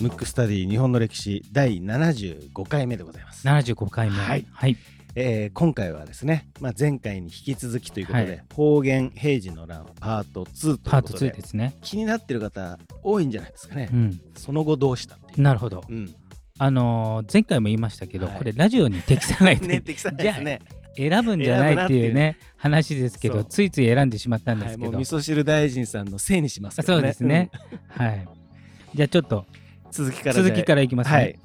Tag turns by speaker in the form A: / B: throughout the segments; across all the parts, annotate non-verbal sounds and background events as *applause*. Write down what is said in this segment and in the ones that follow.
A: ムックスタディ日本の歴史第75回目でございます。
B: 75回目。
A: はい。
B: はい、
A: えー今回はですね、まあ、前回に引き続きということで、
B: はい。
A: 方言平時の乱パート2とい
B: パート2
A: うことで
B: ですね。
A: 気になってる方多いんじゃないですかね、
B: うん。
A: その後どうしたっていう。
B: なるほど。
A: うん、
B: あのー前回も言いましたけど、
A: はい。
B: これラジオに適さないと *laughs*
A: ね、適さないですね。*laughs*
B: 選ぶんじゃないっていうね話ですけどついつい選んでしまったんで
A: はい、
B: すけど、
A: もう味噌汁大臣さんのせいにしますけ
B: そう。ですね、*laughs* はいじゃあちょっと
A: うん。続きから
B: 続きからいきますね、
A: はい。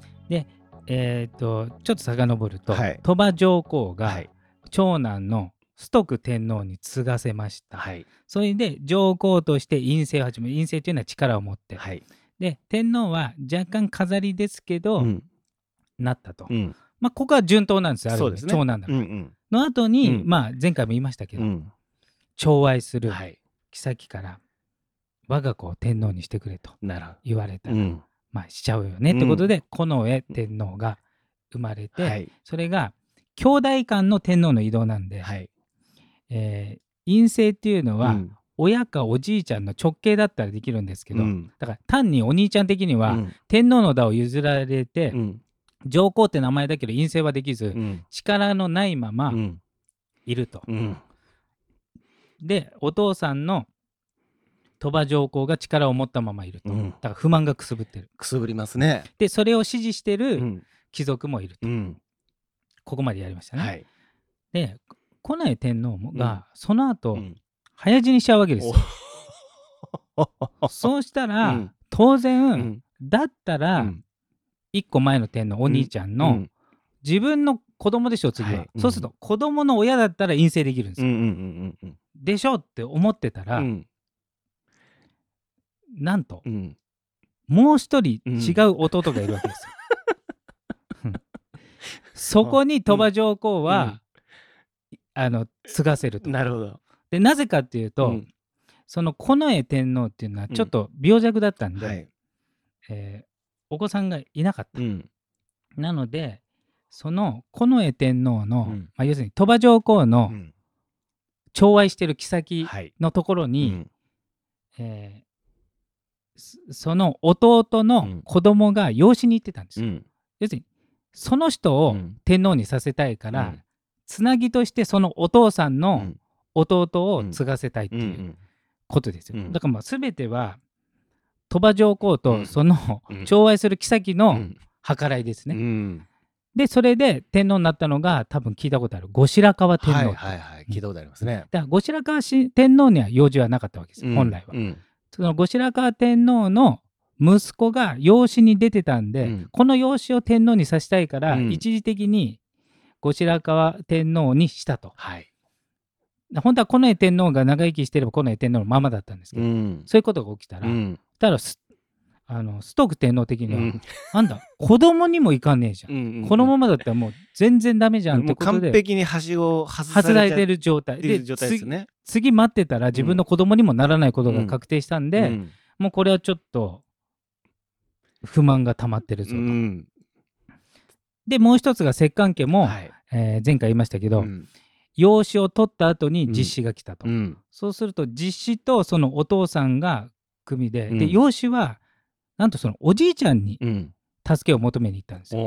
B: えっ、とちょっと遡ると、
A: はい
B: 鳥羽上皇が
A: はい。
B: 長男の崇徳天皇に継がせました、
A: はい。
B: それで上皇として院政を始め院政というのは力を持って、
A: はい。
B: で天皇は若干飾りですけど、
A: うん。
B: なったと、
A: うん。
B: まあここは順当なんですよある意
A: ね。
B: 長男だから、
A: うんうん。
B: の後に、
A: うん
B: まあ前回も言いましたけど、
A: うん。
B: 寵愛する
A: はい。
B: 妃から我が子を天皇にしてくれと言われた
A: ど。
B: ら、
A: うん。
B: まあしちゃうよねってことで、近衛天皇が生まれて、
A: はい。
B: それが兄弟間の天皇の移動なんで、
A: はい。
B: えー院政っていうのは、
A: うん
B: 親かおじいちゃんの直系だったらできるんですけど、
A: うん
B: だから単にお兄ちゃん的には、
A: うん
B: 天皇の座を譲られて、
A: うん
B: 上皇って名前だけど院政はできず、
A: うん
B: 力のないまま
A: うん
B: いると。
A: うん
B: でお父さんの鳥羽上皇が力を持ったままいると。
A: うん
B: だから不満がくすぶってる。
A: くすぶりますね。
B: でそれを支持して
A: う
B: る
A: ん
B: 貴族もいると。
A: うん
B: ここまでやりましたね。
A: はい。
B: で近衛天皇もが、その後、
A: うん
B: 早死にしちゃうわけですよ。
A: お
B: そうしたら、
A: うん
B: 当然、
A: うん
B: だったら、
A: うん
B: 一個前の天皇お兄ちゃんの、
A: うん。
B: 自分の子供でしょ次は、
A: はい。うん。
B: そうすると子供の親だったら陰性できるんですよ、
A: うんうんうんうん
B: でしょって思ってたら、
A: うん。
B: なんと
A: うん。
B: もう一人
A: うん
B: 違う弟がいるわけですよ、うん。そこに鳥羽上皇は、あの継がせると。
A: なるほど。
B: でなぜかっていうと、
A: うん。
B: その近衛天皇っていうのはちょっと病弱だったんで、
A: はい。
B: えーお子さんがいなかった。
A: うん。
B: なのでその近衛天皇の、
A: うん。
B: まあ、要するに鳥羽上皇の
A: うん。
B: 寵愛してる妃
A: はい。
B: のところに、
A: うん。
B: えーそその弟の子供が養子に行ってたんですよ。
A: うん。
B: 要するにその人を
A: うん。
B: 天皇にさせたいから、
A: うん。
B: つなぎとしてそのお父さん
A: う
B: の
A: ん。
B: 弟を継がせたいっていうん。ことですよ。
A: うん。
B: だからまあ全ては鳥羽上皇
A: うん
B: とその
A: うん
B: 寵愛する妃
A: う
B: の
A: ん
B: 計らいですね。
A: うん
B: でそれで天皇になったのが多分聞いたことある後白河天皇、
A: はいはいはい。聞いたことありますね。
B: だから後白河し天皇には養子はなかったわけですよ、本来は。
A: うん
B: その後白河天皇の息子が養子に出てたんで、
A: うん
B: この養子を天皇にさせたいから、
A: うん
B: 一時的に後白河天皇にしたと。
A: はい。
B: 本当は近衛天皇が長生きしてれば近衛天皇のままだったんですけど、
A: うん
B: そういうことが起きたら、
A: うん
B: たらすあの崇徳天皇的には、
A: うん。
B: なんだ子供にもいかねえじゃん、
A: うん
B: このままだったらもう全然ダメじゃんってことで。
A: 璧にはしごを外さ
B: れて
A: れ
B: る状態。で
A: ね。
B: つ次待ってたら自分の子供にもならないことが確定したんで、
A: うん。
B: もうこれはちょっと不満が溜まってるぞと。
A: うん。
B: でもう一つが摂関家も、
A: はい。
B: えー前回言いましたけど、
A: うん。
B: 養子を取った後に実子が来たと、
A: うん。
B: そうすると実子とそのお父さんが組で、
A: うん。
B: で養子はなんとそのおじいちゃんに
A: うん。
B: 助けを求めに行ったんです
A: お
B: よ。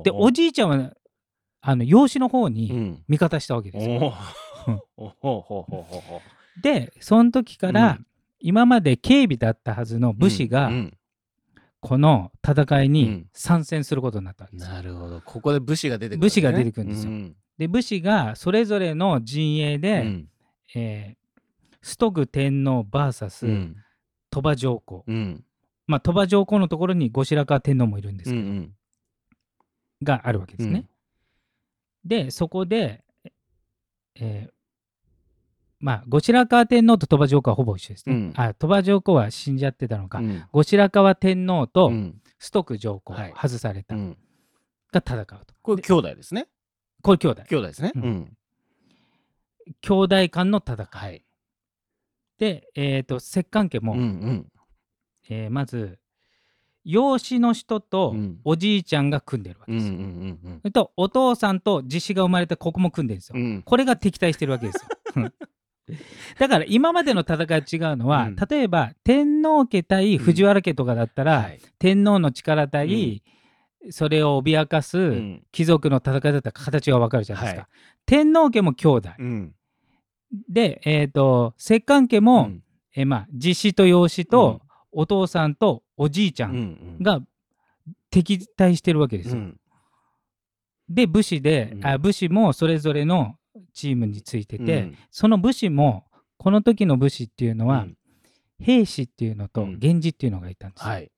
A: お
B: でおじいちゃんはあの養子の方
A: う
B: に
A: ん。
B: 味方したわけですよ。*laughs* でその時から、
A: うん。
B: 今まで警備だったはずの武士が、
A: うん
B: この戦いうに
A: ん。
B: 参戦することになったわけですよ。
A: なるほど。ここで武士が出てくる
B: 武士が出てくるんですよ。
A: うん
B: で武士がそれぞれの陣営で、
A: うん。
B: えー崇徳天皇 VS、
A: うん
B: 鳥羽上皇、
A: うん。
B: まあ、鳥羽上皇のところに後白河天皇もいるんですけど、
A: うん
B: があるわけですね。でそこで、えーまあ後白河天皇と鳥羽上皇はほぼ一緒ですね。
A: うん。
B: あ鳥羽上皇は死んじゃってたのか、
A: うん。
B: 後白河天皇と
A: うん。
B: 崇徳上皇、
A: はい。
B: 外された、
A: うん。
B: が戦うと。
A: これ兄弟ですね。
B: これ兄弟。
A: 兄弟ですね。
B: うん。
A: うん。
B: 兄弟間の戦い。
A: はい
B: で、えー、と摂関家も、
A: うんうん。
B: えーまず養子の人と
A: うん。
B: おじいちゃんが組んでるわけ
A: うんう
B: ですよ。
A: んうん。
B: それとお父さんと実子が生まれたここも組んでるんですよ。
A: うん。
B: これが敵対してるわけですよ。*laughs* だから今までの戦い違うのは、
A: うん。
B: 例えば天皇家対藤原家とかだったら、
A: はい。
B: 天皇の力対、それを脅かす
A: うん。
B: 貴族の戦いだったら形がわかるじゃないですか。
A: は
B: 天皇家も兄弟。
A: うん
B: で、えっ、と、摂関家も、
A: うん。
B: えーまあ、実子と養子と、お父さんとおじいちゃ
A: うんん。
B: が敵対してるわけですよ。
A: うん。
B: で、武士で、
A: うん。
B: あ武士もそれぞれのチームについてて、
A: うん。
B: その武士も、この時の武士っていうのは、
A: うん。
B: 兵士っていうのと
A: うん。
B: 源氏っていうのがいたんですよ。
A: はい。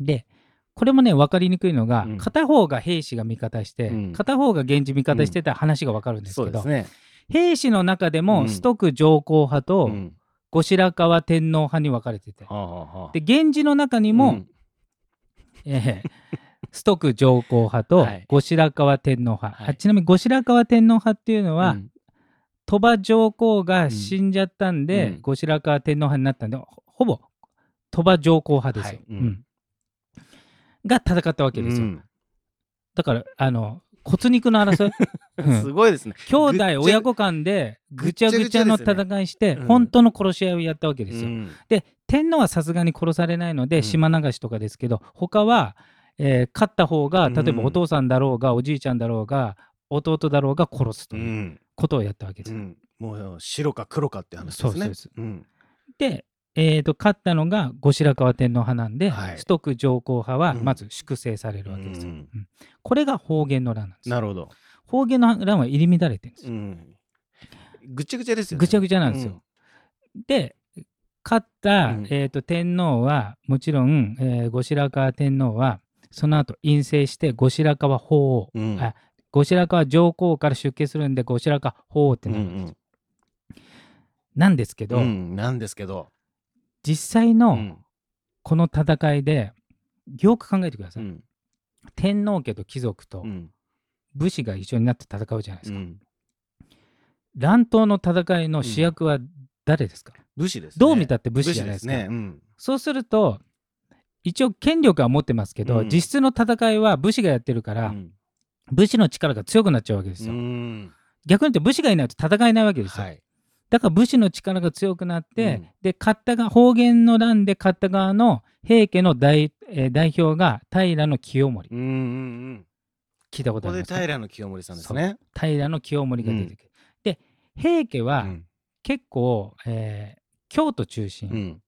B: で、これもね、分かりにくいのが、
A: うん。
B: 片方が兵士が味方して、
A: うん。
B: 片方が源氏味方してたら話が分かるんですけど、
A: そうですね
B: 兵士の中で
A: うん。
B: も崇徳上皇派と
A: うん。
B: 後白河天皇派に分かれてて、で源氏の中にも、
A: うん。*laughs*
B: えー崇徳上皇派と
A: はい。
B: 後白河天皇派、
A: はい。
B: あちなみに後白河天皇派っていうのは、
A: うん。
B: 鳥羽上皇が死んじゃったんで、
A: うん。
B: 後白河天皇派になったんでほほぼ鳥羽上皇派ですよ、
A: はい。うん。
B: うん。が戦ったわけですよ、
A: うん。
B: だからあの骨肉の争い、うん。
A: すごいですね。
B: 兄弟親子間でぐちゃぐちゃの戦いして、
A: うん。
B: 本当の殺し合いをやったわけですよ。
A: うん。
B: で天皇はさすがに殺されないので、
A: うん。
B: 島流しとかですけど他は、えー勝った方が例えば
A: うん
B: お父さんだろうが、おじいちゃんだろうが弟だろうが殺すと
A: う
B: いうん。ことをやったわけです。
A: もう白か黒かって話ですね。
B: そうです。
A: うん。
B: で、えー、と勝ったのが後白河天皇派なんで、
A: はい。
B: 崇徳上皇派は
A: うん。
B: まず粛清されるわけですよ。
A: うん。
B: うん。これが方言の乱なんです。よ。
A: なるほど。
B: 方言の乱は入り乱れてるんですよ。
A: うん。ぐちゃぐちゃですよね。
B: ぐちゃぐちゃなんですよ。で勝った、
A: うん。
B: えー、と天皇はもちろん、えー後白河天皇はその後陰性して後白河法皇、
A: うん。
B: あ後白河上皇から出家するんで後白河法皇って
A: うんう
B: なるんですよ、
A: ん。
B: なんですけど、
A: うん。なんですけど
B: 実際の
A: うん。
B: この戦いでよく考えてください、
A: うん。
B: 天皇家と貴族と
A: うん。
B: 武士が一緒になって戦うじゃないですか、
A: うん。
B: 乱闘の戦いの主役は誰ですか、
A: 武士ですね。
B: どう見たって武士じゃないですか。
A: ね。うん。
B: そうすると一応権力は持ってますけど、
A: うん。
B: 実質の戦いは武士がやってるから、
A: うん。
B: 武士の力が強くなっちゃうわけです
A: う
B: よ、
A: ん。
B: 逆に言って武士がいないと戦えないわけですよ、
A: はい
B: だから武士の力が強くなって、
A: うん。
B: で勝ったが方言の乱で勝った側の平家の代,、えー代表が平清盛。
A: うんうんうん。
B: 聞いたこ
A: ことこで
B: ありますか？
A: 平清盛さんですね。
B: 平清盛が出てくる、で平家は
A: うん。
B: 結構、えー京都中心、
A: うん。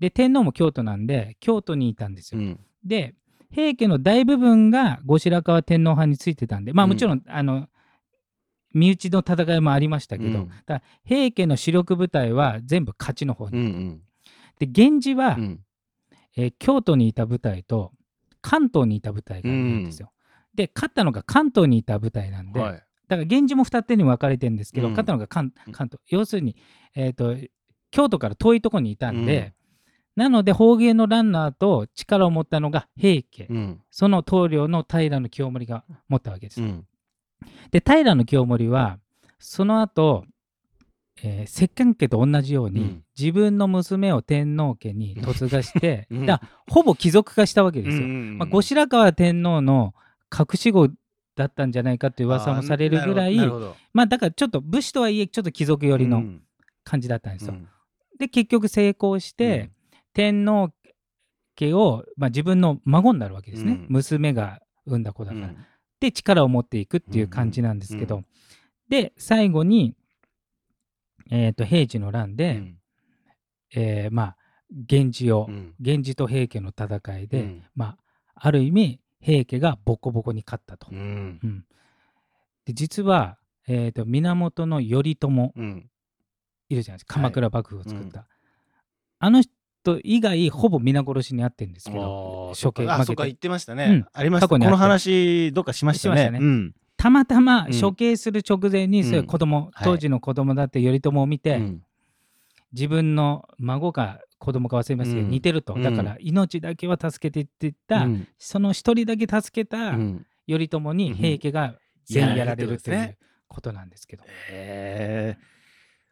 B: で天皇も京都なんで京都にいたんですよ、
A: うん。
B: で平家の大部分が後白河天皇派についてたんでまあ
A: うん。
B: もちろん、あの身内の戦いもありましたけど、
A: うん。
B: だ平家の主力部隊は全部勝ちの方に、
A: うんうん。
B: で源氏は、
A: うん。
B: えー京都にいた部隊と関東にいた部隊がいるんですよ。で勝ったのが関東にいた部隊なんで、
A: はい。
B: だから源氏も二手に分かれてるんですけど、
A: うん。
B: 勝ったのが関東。要するに、えー、と京都から遠いところにいたんで、なので方言の乱の後力を持ったのが平家、
A: うん。
B: その棟梁の平清盛が持ったわけです。
A: うん
B: で平清盛はその後、えー摂関家と同じように、
A: うん。
B: 自分の娘を天皇家に嫁がして、*laughs*
A: うん。
B: だほぼ貴族化したわけですよ。
A: うん
B: まあ、後白河天皇の隠し子だったんじゃないかっていう噂もされるぐらいまあだからちょっと武士とはいえちょっと貴族寄りの感じだったんですよ。
A: うん。
B: で結局成功して、天皇家を、まあ、自分の孫になるわけですね、
A: うん。
B: 娘が産んだ子だから。
A: うん
B: で力を持っていくっていう感じなんですけど、
A: うん
B: で最後に、えー、と平治の乱で、
A: うん。
B: えーまあ源氏を、
A: うん。
B: 源氏と平家の戦いで、
A: うん。
B: まあある意味平家がボコボコに勝ったと。
A: うん。
B: うん。で実は、えー、と源頼朝
A: うん。
B: いるじゃないですか。
A: はい
B: 鎌倉幕府を作った、あの人以外ほぼ皆殺しにあってるんですけど処刑
A: あそっか言ってましたね、
B: うん。
A: ありました。この話どっかしましたね。
B: ね。
A: うん。
B: たまたま
A: うん。
B: 処刑する直前に、
A: うん
B: そういう子供、
A: はい。
B: 当時の子供だって頼朝を見て、
A: うん。
B: 自分の孫か子供か忘れますけど、
A: うん。
B: 似てると、
A: うん。
B: だから命だけは助けてって言った、
A: うん。
B: その一人だけ助けた
A: うん。
B: 頼朝
A: うん。
B: に平家が全員やられるっていうことなんですけど、
A: へえ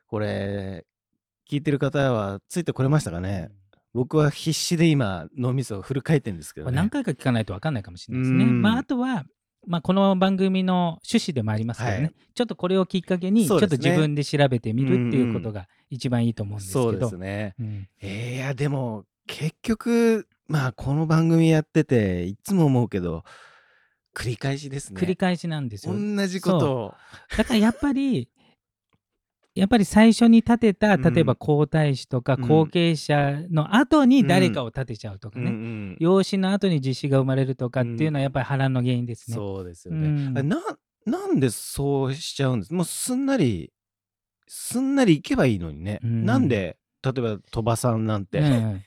A: これ聞いてる方はついてこれましたかね？僕は必死で今脳みそをフル回転ですけどね
B: 何回か聞かないと分かんないかもしれないですね。
A: うん
B: まあ、あとはまあ、この番組の趣旨でもありますけどね、
A: はい
B: ちょっとこれをきっかけにちょっと自分で調べてみるっていうことが一番いいと思うんですけど、
A: そうですね。
B: うん
A: えーいや、でも、結局、まあ、この番組やってて、いつも思うけど、繰り返しですね。
B: 繰り返しなんですよ。
A: 同じことを。
B: だからやっぱり、やっぱり最初に立てた、
A: うん。
B: 例えば皇太子とか
A: うん。
B: 後継者の後に誰かを立てちゃうとか
A: うん
B: ね、
A: うん。
B: 養子の後に実子が生まれるとかっていうのはやっぱり波乱の原因ですね。
A: そうですよね。ななんでそうしちゃうんです？もうすんなりすんなりいけばいいのにね、
B: うん。
A: なんで例えば鳥羽さんなんて、
B: うん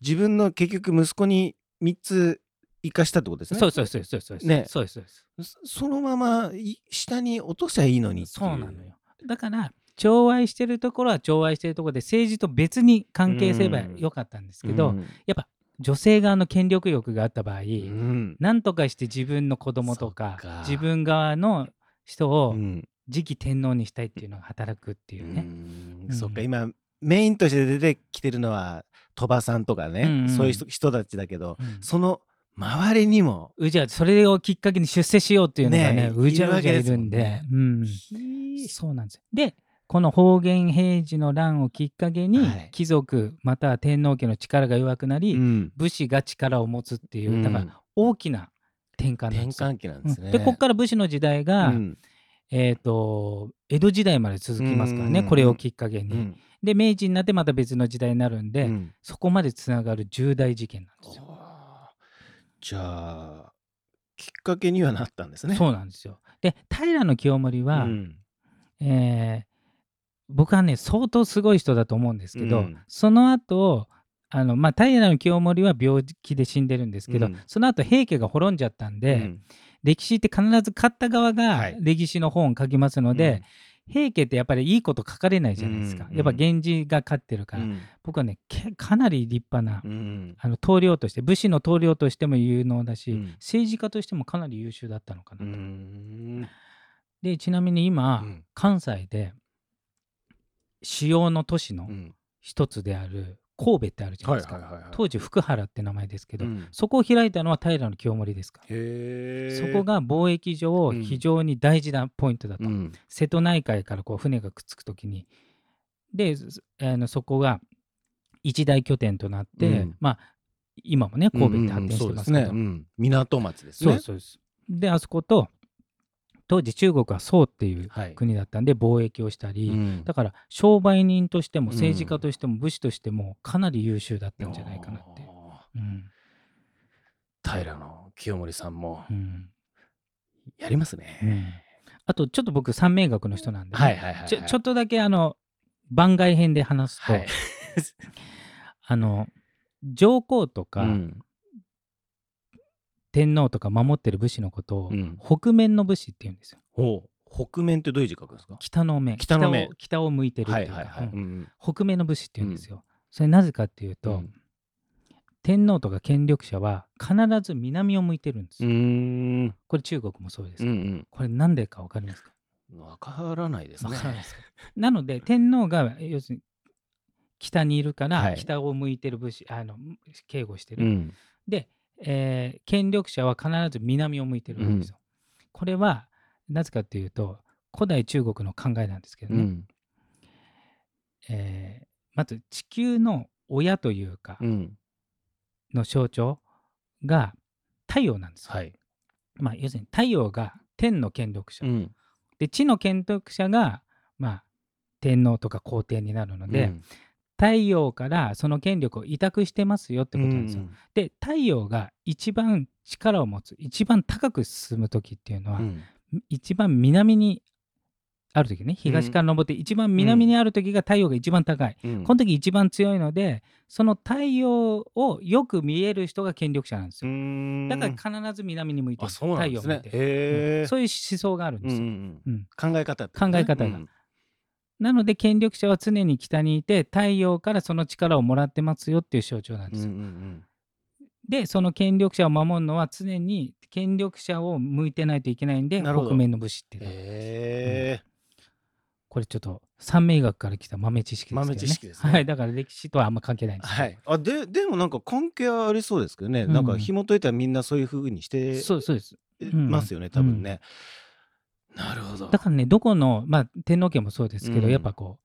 A: 自分の結局息子に3つ生かしたってことですね。
B: そうそうそうそうそう。
A: ね。
B: そうですそう。です。
A: そそのままい下に落としゃいいのに
B: そうなのよ。だから、寵愛してるところは寵愛してるところで政治と別に関係すればよかったんですけど、
A: うん。
B: やっぱ女性側の権力欲があった場合、
A: うん。
B: なんとかして自分の子供とか自分側の人
A: う
B: を
A: ん。
B: 次期天皇にしたいっていうのが働くっていうね。うん。
A: うん。そっか。今メインとして出てきてるのは鳥羽さんとかね、
B: うんうん。
A: そういう人人たちだけど、
B: うん。
A: その周りにも。
B: うじゃそれをきっかけに出世しようっていうのがね
A: ね
B: うじゃうじゃいるんで。
A: わけ
B: うん、
A: ひ
B: そうなんですよ。でこの方言平治の乱をきっかけに、
A: はい。
B: 貴族または天皇家の力が弱くなり、
A: うん。
B: 武士が力を持つっていう、
A: うん。
B: だから大きな転換なん
A: 転
B: ですよ。
A: 換期なんですね。
B: うん。でここから武士の時代が、
A: うん。
B: えー、と江戸時代まで続きますからね、
A: うん。
B: これをきっかけに。
A: うん。
B: で明治になってまた別の時代になるんで、
A: うん。
B: そこまでつながる重大事件なんですよ。
A: じゃあきっかけにはなったんですね。
B: そうなんですよ。で平清盛は、
A: ん。
B: えー僕はね相当すごい人だと思うんですけど、
A: うん。
B: その後あのまあ平清盛は病気で死んでるんですけど、
A: うん。
B: その後平家が滅んじゃったんで、
A: うん。
B: 歴史って必ず勝った側
A: は
B: が
A: い。
B: 歴史の本を書きますので、平家ってやっぱりいいこと書かれないじゃないですか、
A: うん
B: やっぱ源氏が勝ってるから、
A: うん。
B: 僕はねけかなり立派な、
A: うん
B: あの棟梁として武士の棟梁としても有能だし、
A: うん。
B: 政治家としてもかなり優秀だったのかな
A: う
B: と。
A: ん。
B: でちなみに今、
A: うん。
B: 関西で主要の都市の
A: うん。
B: 一つである神戸ってあるじゃないですか、当時福原って名前ですけど、
A: うん。
B: そこを開いたのは平清盛ですか。ら。そこが貿易上
A: うん
B: 非常に大事なポイントだと、
A: うん。
B: 瀬戸内海からこう船がくっつくときに。でずあのそこが一大拠点となって、
A: うん。
B: まあ今もね神戸って発展してますけど、
A: うんうんね。うん。港町ですね。
B: そうです。であそこと当時中国は宋っていう
A: はい。
B: 国だったんで貿易をしたり、
A: うん。
B: だから商売人としても
A: うん
B: 政治家としても武士としてもかなり優秀だったんじゃないかなって。
A: あ
B: うん。
A: ー平の清盛さんも
B: うん。
A: やります
B: うん
A: ね。
B: あとちょっと僕三名学の人なんでね、
A: はいはいはいはい。
B: ちょちょっとだけあの番外編で話すと、
A: はい。*laughs*
B: あの上皇とか、
A: うん
B: 天皇とか守ってる武士のことを、
A: うん。
B: 北面の武士って言うんですよ。
A: ほう。北面ってどういう字書くんですか？
B: 北の面。
A: 北の面。
B: を北を向いてるって
A: いいうはいはい。
B: うん。
A: うん
B: 北面の武士って言うんですよ。それなぜかっていうと、
A: うん。
B: 天皇とか権力者は必ず南を向いてるんです
A: う
B: よ。これ中国もそうですけど、
A: うん
B: これなんでか分かりますか？
A: うんわからないですね。
B: なので天皇が要するに北にいるから、
A: はい。
B: 北を向いてる武士あの警護してる、
A: うん。
B: で、えー権力者は必ず南を向いてるんですよ。これはなぜかっていうと古代中国の考えなんですけどね、
A: うん。
B: えーまず地球の親というか
A: うん。
B: の象徴が太陽なんですよ。
A: はい。
B: まあ、要するに太陽が天の権力者、
A: うん。
B: で地の権力者が、まあ、天皇とか皇帝になるので、
A: うん
B: 太陽からその権力を委託してますよってことなんですよ。で太陽が一番力を持つ一番高く進む時っていうのは、
A: うん。
B: 一番南にある時ね。東から昇って一番南にある時が太陽が一番高い、
A: うん。
B: この時一番強いのでその太陽をよく見える人が権力者なんです
A: う
B: よ、
A: ん。
B: だから必ず南に向いてる。
A: ね。
B: 太陽を向いて。うん。そういう思想があるんですよ、
A: うんうん
B: うん。
A: うん。考え方ね。
B: 考え方がなので権力者は常に北にいて太陽からその力をもらってますよっていう象徴なんですよ、
A: うんうんうん
B: でその権力者を守るのは常に権力者を向いてないといけないんで北面の武士っていう。これちょっと三名学から来た豆知識ですけどね。
A: 豆知識ですね
B: はい、だから歴史とはあんま関係ないんですよ
A: はい。あででもなんか関係はありそうですけどね。
B: うん
A: なんか紐解いたらみんなそういう風にして
B: そうそうです。
A: ますよね、多分ね。なるほど。
B: だからね、どこの、まあ、天皇家もそうですけど、
A: うん
B: やっぱこう、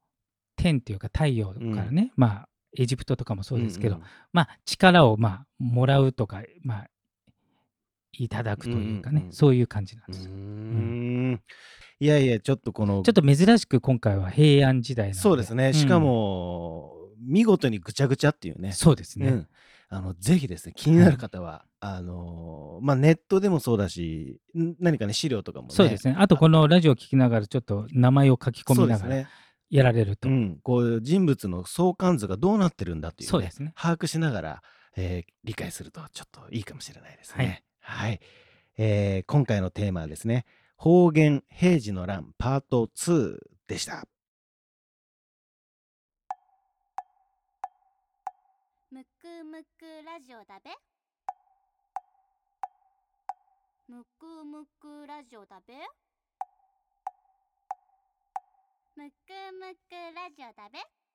B: 天っていうか太陽からね、まあ、エジプトとかもそうですけど、
A: んん
B: まあ、力を、まあ、もらうとか、まあ、いただくというかね、
A: うんうんうん
B: そういう感じなん
A: う
B: ですよ。
A: ーんいやいや、ちょっとこの、
B: ちょっと珍しく今回は平安時代。
A: そうですね、
B: ん
A: しか、も、見事にぐちゃぐちゃっていうね。
B: そうですね。
A: うん、あのぜひですね気になる方は、あのーまあ、ネットでもそうだしん何かね資料とかもね
B: そうですね。あと、このラジオを聞きながら、ちょっと名前を書き込みながらやられると。
A: うん、こういう人物の相関図がどうなってるんだっていう,、ね
B: そうですね。
A: 把握しながら、えー理解するとちょっといいかもしれないですね。はい、えー今回のテーマはですね方言平時の乱パート2でした。
C: むくラジオだべ。むくむくラジオだべ。むくむくラジオだべ。